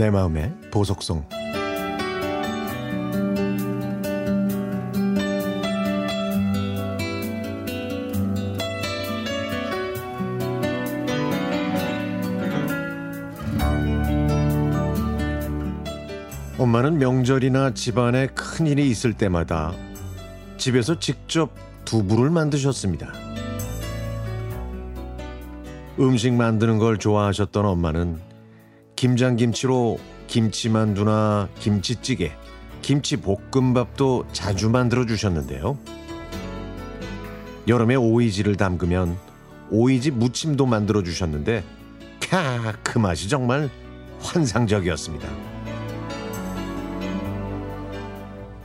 내 마음의 보석송 엄마는 명절이나 집안에 큰 일이 있을 때마다 집에서 직접 두부를 만드셨습니다. 음식 만드는 걸 좋아하셨던 엄마는 김장김치로 김치만두나 김치찌개, 김치볶음밥도 자주 만들어 주셨는데요. 여름에 오이지를 담그면 오이지 무침도 만들어 주셨는데 캬, 그 맛이 정말 환상적이었습니다.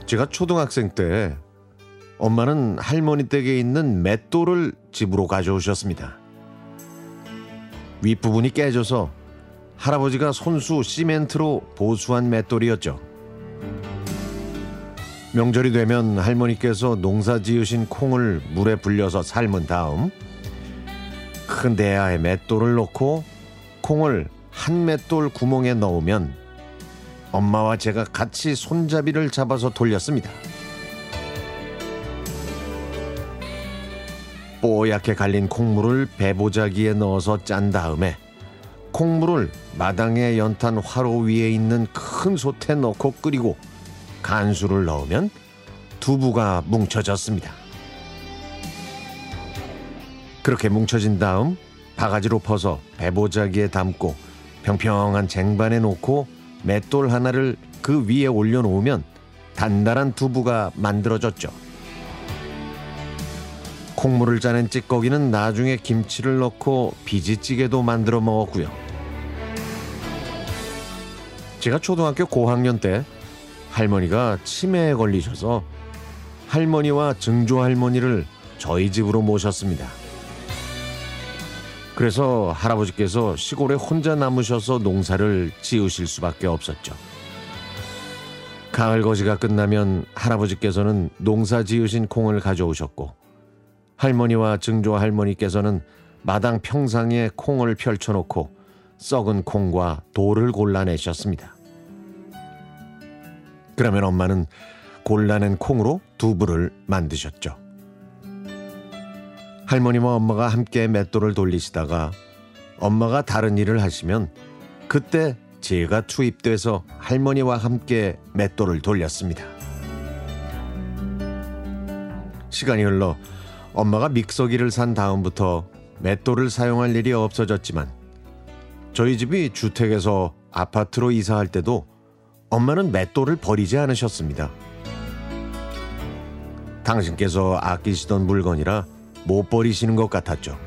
제가 초등학생 때 엄마는 할머니 댁에 있는 맷돌을 집으로 가져오셨습니다. 윗부분이 깨져서 할아버지가 손수 시멘트로 보수한 맷돌이었죠. 명절이 되면 할머니께서 농사 지으신 콩을 물에 불려서 삶은 다음 큰 대야에 맷돌을 넣고 콩을 한 맷돌 구멍에 넣으면 엄마와 제가 같이 손잡이를 잡아서 돌렸습니다. 뽀얗게 갈린 콩물을 배보자기에 넣어서 짠 다음에 콩물을 마당에 연탄 화로 위에 있는 큰 솥에 넣고 끓이고 간수를 넣으면 두부가 뭉쳐졌습니다. 그렇게 뭉쳐진 다음 바가지로 퍼서 배보자기에 담고 평평한 쟁반에 놓고 맷돌 하나를 그 위에 올려놓으면 단단한 두부가 만들어졌죠. 콩물을 짜낸 찌꺼기는 나중에 김치를 넣고 비지찌개도 만들어 먹었고요. 제가 초등학교 고학년 때 할머니가 치매에 걸리셔서 할머니와 증조 할머니를 저희 집으로 모셨습니다. 그래서 할아버지께서 시골에 혼자 남으셔서 농사를 지으실 수밖에 없었죠. 가을 거지가 끝나면 할아버지께서는 농사 지으신 콩을 가져오셨고 할머니와 증조 할머니께서는 마당 평상에 콩을 펼쳐놓고 썩은 콩과 돌을 골라내셨습니다. 그러면 엄마는 골라낸 콩으로 두부를 만드셨죠. 할머니와 엄마가 함께 맷돌을 돌리시다가 엄마가 다른 일을 하시면 그때 제가 투입돼서 할머니와 함께 맷돌을 돌렸습니다. 시간이 흘러 엄마가 믹서기를 산 다음부터 맷돌을 사용할 일이 없어졌지만 저희 집이 주택에서 아파트로 이사할 때도 엄마는 맷돌을 버리지 않으셨습니다. 당신께서 아끼시던 물건이라 못 버리시는 것 같았죠.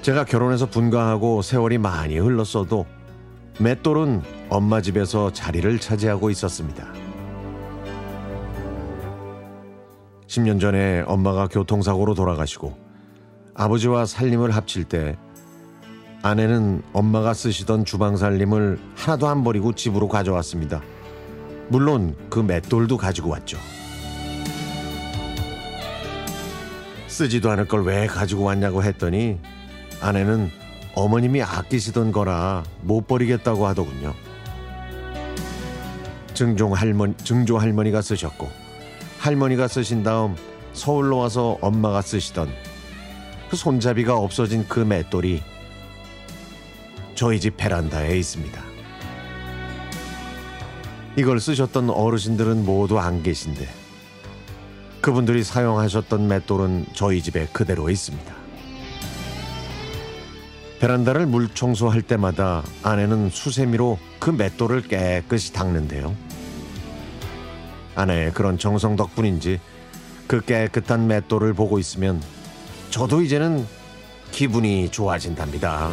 제가 결혼해서 분가하고 세월이 많이 흘렀어도 맷돌은 엄마 집에서 자리를 차지하고 있었습니다. 10년 전에 엄마가 교통사고로 돌아가시고 아버지와 살림을 합칠 때 아내는 엄마가 쓰시던 주방 살림을 하나도 안 버리고 집으로 가져왔습니다. 물론 그 맷돌도 가지고 왔죠. 쓰지도 않을 걸 왜 가지고 왔냐고 했더니 아내는 어머님이 아끼시던 거라 못 버리겠다고 하더군요. 증종 할머니, 증조 할머니가 쓰셨고 할머니가 쓰신 다음 서울로 와서 엄마가 쓰시던 그 손잡이가 없어진 그 맷돌이 저희 집 베란다에 있습니다. 이걸 쓰셨던 어르신들은 모두 안 계신데 그분들이 사용하셨던 맷돌은 저희 집에 그대로 있습니다. 베란다를 물 청소할 때마다 아내는 수세미로 그 맷돌을 깨끗이 닦는데요. 아내의 그런 정성 덕분인지 그 깨끗한 맷돌을 보고 있으면 저도 이제는 기분이 좋아진답니다.